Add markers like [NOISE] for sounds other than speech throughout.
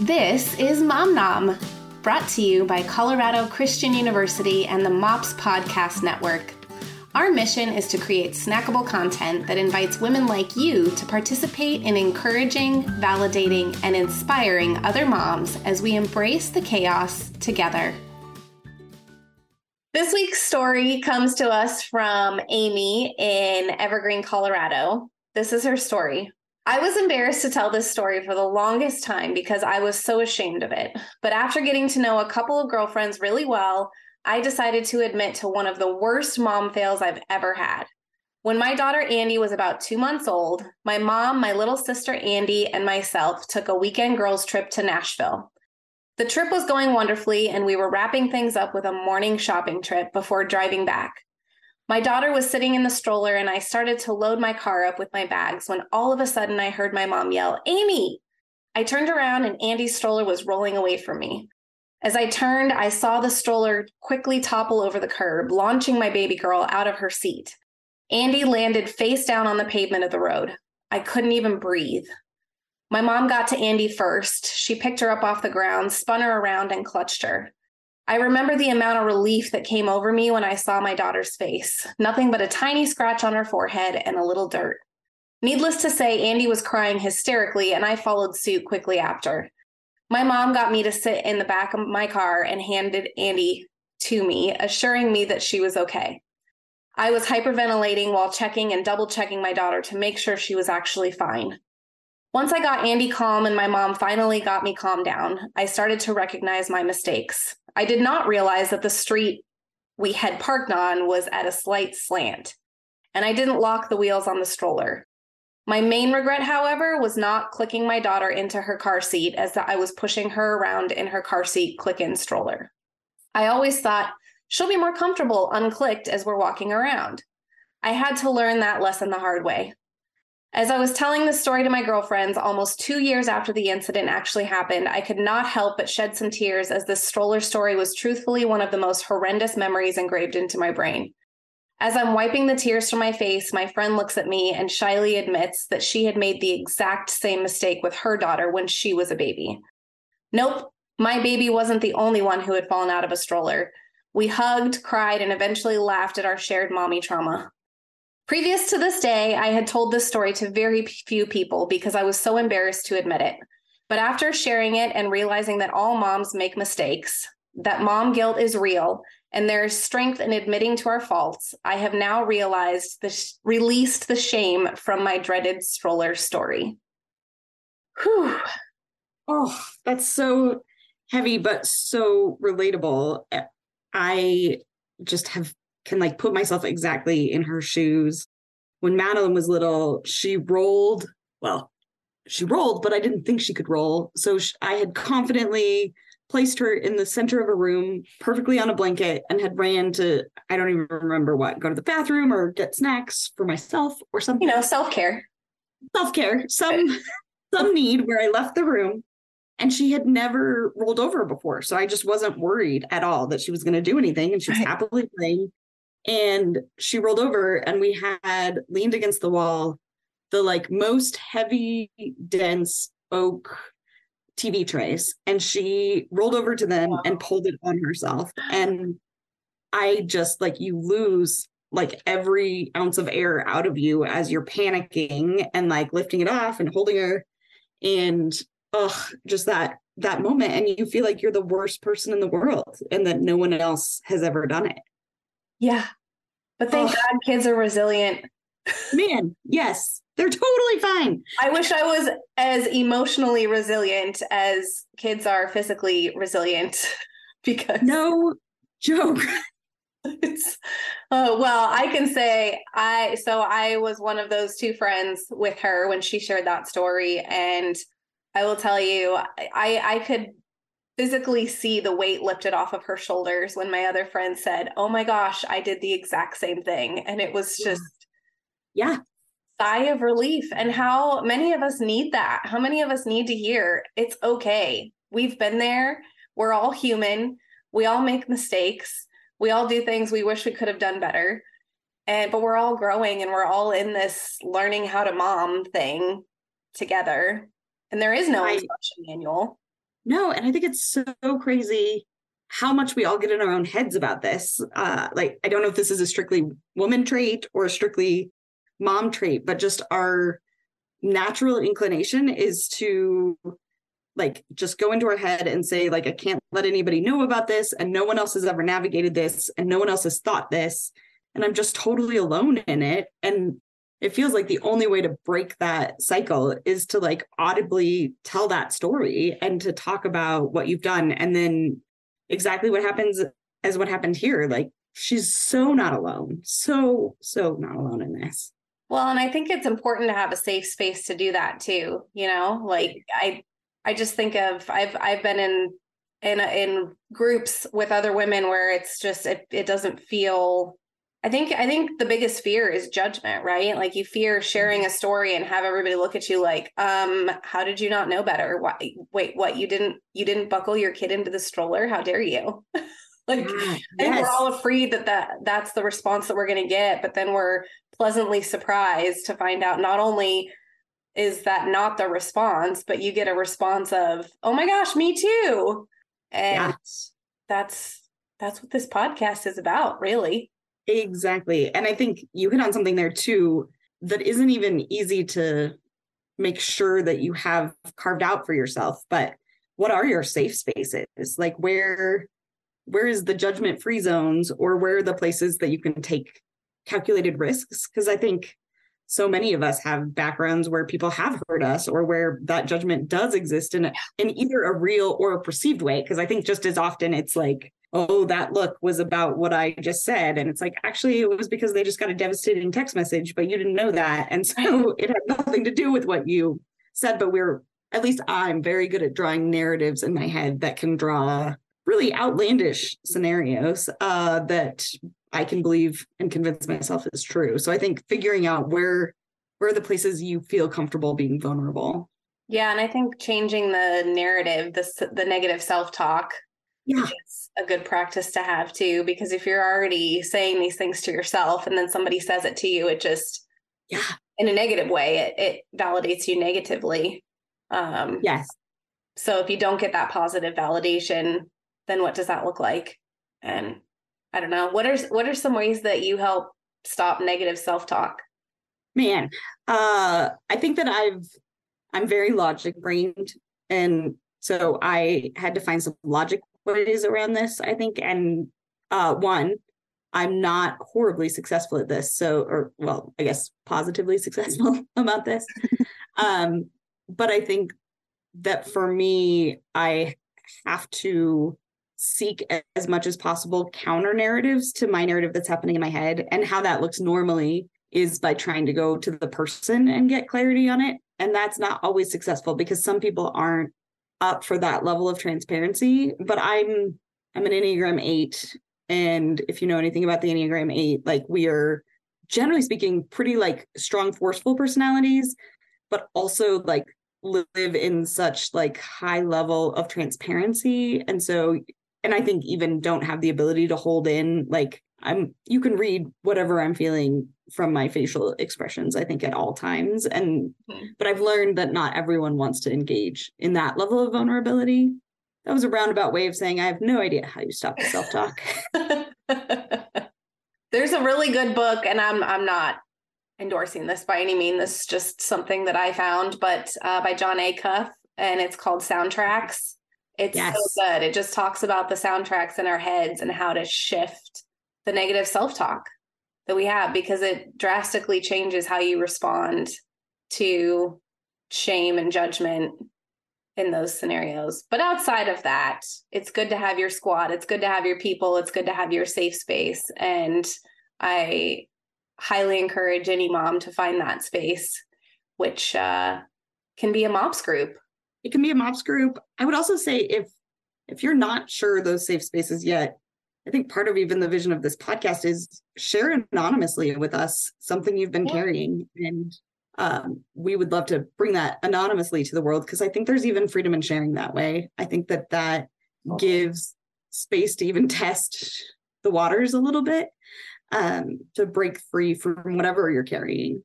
This is Mom Nom, brought to you by Colorado Christian University and the MOPS Podcast Network. Our mission is to create snackable content that invites women like you to participate in encouraging, validating, and inspiring other moms as we embrace the chaos together. This week's story comes to us from Amy in Evergreen, Colorado. This is her story. I was embarrassed to tell this story for the longest time because I was so ashamed of it. But after getting to know a couple of girlfriends really well, I decided to admit to one of the worst mom fails I've ever had. When my daughter Andy was about two months old, my mom, my little sister Andy, and myself took a weekend girls trip to Nashville. The trip was going wonderfully, and we were wrapping things up with a morning shopping trip before driving back. My daughter was sitting in the stroller, and I started to load my car up with my bags when all of a sudden I heard my mom yell, Amy! I turned around, and Andy's stroller was rolling away from me. As I turned, I saw the stroller quickly topple over the curb, launching my baby girl out of her seat. Andy landed face down on the pavement of the road. I couldn't even breathe. My mom got to Andy first. She picked her up off the ground, spun her around, and clutched her. I remember the amount of relief that came over me when I saw my daughter's face nothing but a tiny scratch on her forehead and a little dirt. Needless to say, Andy was crying hysterically, and I followed suit quickly after. My mom got me to sit in the back of my car and handed Andy to me, assuring me that she was okay. I was hyperventilating while checking and double checking my daughter to make sure she was actually fine. Once I got Andy calm and my mom finally got me calmed down, I started to recognize my mistakes. I did not realize that the street we had parked on was at a slight slant, and I didn't lock the wheels on the stroller. My main regret, however, was not clicking my daughter into her car seat as I was pushing her around in her car seat click in stroller. I always thought she'll be more comfortable unclicked as we're walking around. I had to learn that lesson the hard way. As I was telling this story to my girlfriends almost two years after the incident actually happened, I could not help but shed some tears as this stroller story was truthfully one of the most horrendous memories engraved into my brain. As I'm wiping the tears from my face, my friend looks at me and shyly admits that she had made the exact same mistake with her daughter when she was a baby. Nope, my baby wasn't the only one who had fallen out of a stroller. We hugged, cried, and eventually laughed at our shared mommy trauma. Previous to this day, I had told this story to very few people because I was so embarrassed to admit it. But after sharing it and realizing that all moms make mistakes, that mom guilt is real, and there is strength in admitting to our faults, I have now realized this released the shame from my dreaded stroller story. Whew. Oh, that's so heavy, but so relatable. I just have can like put myself exactly in her shoes. When Madeline was little, she rolled, well, she rolled, but I didn't think she could roll. So she, I had confidently placed her in the center of a room, perfectly on a blanket, and had ran to, I don't even remember what, go to the bathroom or get snacks for myself or something. You know, self care. Self care, some [LAUGHS] some need where I left the room and she had never rolled over before so i just wasn't worried at all that she was going to do anything and she was happily playing and she rolled over and we had leaned against the wall the like most heavy dense oak tv trays and she rolled over to them wow. and pulled it on herself. And i just like you lose like every ounce of air out of you as you're panicking and like lifting it off and holding her. And oh just that that moment and you feel like you're the worst person in the world and that no one else has ever done it yeah. But thank oh. God kids are resilient. Man, yes, they're totally fine. I wish I was as emotionally resilient as kids are physically resilient [LAUGHS] because no joke. [LAUGHS] It's uh, well, I can say I so I was one of those two friends with her when she shared that story, and I will tell you, I I could physically see the weight lifted off of her shoulders when my other friend said, "Oh my gosh, I did the exact same thing." And it was just yeah, sigh of relief. And how many of us need that? How many of us need to hear it's okay. We've been there. We're all human. We all make mistakes. We all do things we wish we could have done better. And but we're all growing and we're all in this learning how to mom thing together. And there is no instruction manual No, and I think it's so crazy how much we all get in our own heads about this. Uh, like, I don't know if this is a strictly woman trait or a strictly mom trait, but just our natural inclination is to like just go into our head and say like i can't let anybody know about this and no one else has ever navigated this and no one else has thought this and i'm just totally alone in it and it feels like the only way to break that cycle is to like audibly tell that story and to talk about what you've done. And then exactly what happens as what happened here like she's so not alone so so not alone in this. Well and i think it's important to have a safe space to do that too you know? Like i i just think of i've i've been in in in groups with other women where it's just it, it doesn't feel I think I think the biggest fear is judgment, right? Like you fear sharing a story and have everybody look at you like, um, how did you not know better? Why, wait, what? You didn't you didn't buckle your kid into the stroller? How dare you? [LAUGHS] like yes. I think we're all afraid that, that that's the response that we're gonna get, but then we're pleasantly surprised to find out not only is that not the response, but you get a response of, oh my gosh, me too. And yes. that's that's what this podcast is about, really. Exactly. And I think you hit on something there too that isn't even easy to make sure that you have carved out for yourself. But what are your safe spaces? Like where where is the judgment free zones or where are the places that you can take calculated risks? Because I think so many of us have backgrounds where people have hurt us or where that judgment does exist in, in either a real or a perceived way. Because I think just as often it's like oh, that look was about what I just said. And it's like, actually, it was because they just got a devastating text message, but you didn't know that. And so [LAUGHS] it had nothing to do with what you said. But we're, at least I'm very good at drawing narratives in my head that can draw really outlandish scenarios uh, that I can believe and convince myself is true. So I think figuring out where where are the places you feel comfortable being vulnerable. Yeah, and I think changing the narrative, the the negative self talk, yeah. is a good practice to have too because if you're already saying these things to yourself and then somebody says it to you it just yeah. in a negative way it, it validates you negatively. Um yes. so if you don't get that positive validation then what does that look like? And i don't know what are what are some ways that you help stop negative self-talk? Man uh i think that i've i'm very logic brained and so i had to find some logic ways around this, I think. And uh, one, I'm not horribly successful at this. So, or well, I guess positively [LAUGHS] successful about this. [LAUGHS] um, but I think that for me, I have to seek as much as possible counter narratives to my narrative that's happening in my head. And how that looks normally is by trying to go to the person and get clarity on it. And that's not always successful because some people aren't up for that level of transparency but i'm i'm an enneagram 8 and if you know anything about the enneagram 8 like we are generally speaking pretty like strong forceful personalities but also like live in such like high level of transparency and so and i think even don't have the ability to hold in like i'm you can read whatever i'm feeling from my facial expressions i think at all times. And mm-hmm. but i've learned that not everyone wants to engage in that level of vulnerability. That was a roundabout way of saying i have no idea how you stop the self-talk. [LAUGHS] There's a really good book and i'm i'm not endorsing this by any means. This is just something that i found but uh, by jon acuff and it's called soundtracks. It's yes. so good. It just talks about the soundtracks in our heads and how to shift the negative self-talk that we have because it drastically changes how you respond to shame and judgment in those scenarios. But outside of that, it's good to have your squad, it's good to have your people, it's good to have your safe space. And I highly encourage any mom to find that space, which uh, can be a MOPS group. It can be a MOPS group. I would also say if if you're not sure those safe spaces yet, I think part of even the vision of this podcast is share anonymously with us something you've been yeah. carrying. And um, we would love to bring that anonymously to the world because I think there's even freedom in sharing that way. I think that that gives space to even [LAUGHS] test the waters a little bit um, to break free from whatever you're carrying.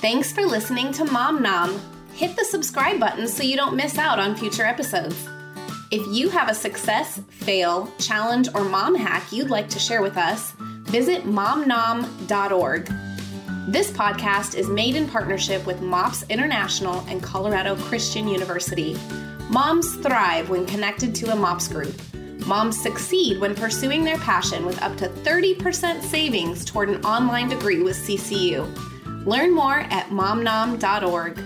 Thanks for listening to Mom Nom. hit the subscribe button so you don't miss out on future episodes. If you have a success, fail, challenge, or mom hack you'd like to share with us, visit momnom.org. This podcast is made in partnership with MOPS International and Colorado Christian University. Moms thrive when connected to a MOPS group. Moms succeed when pursuing their passion with up to 30% savings toward an online degree with CCU. Learn more at momnom.org.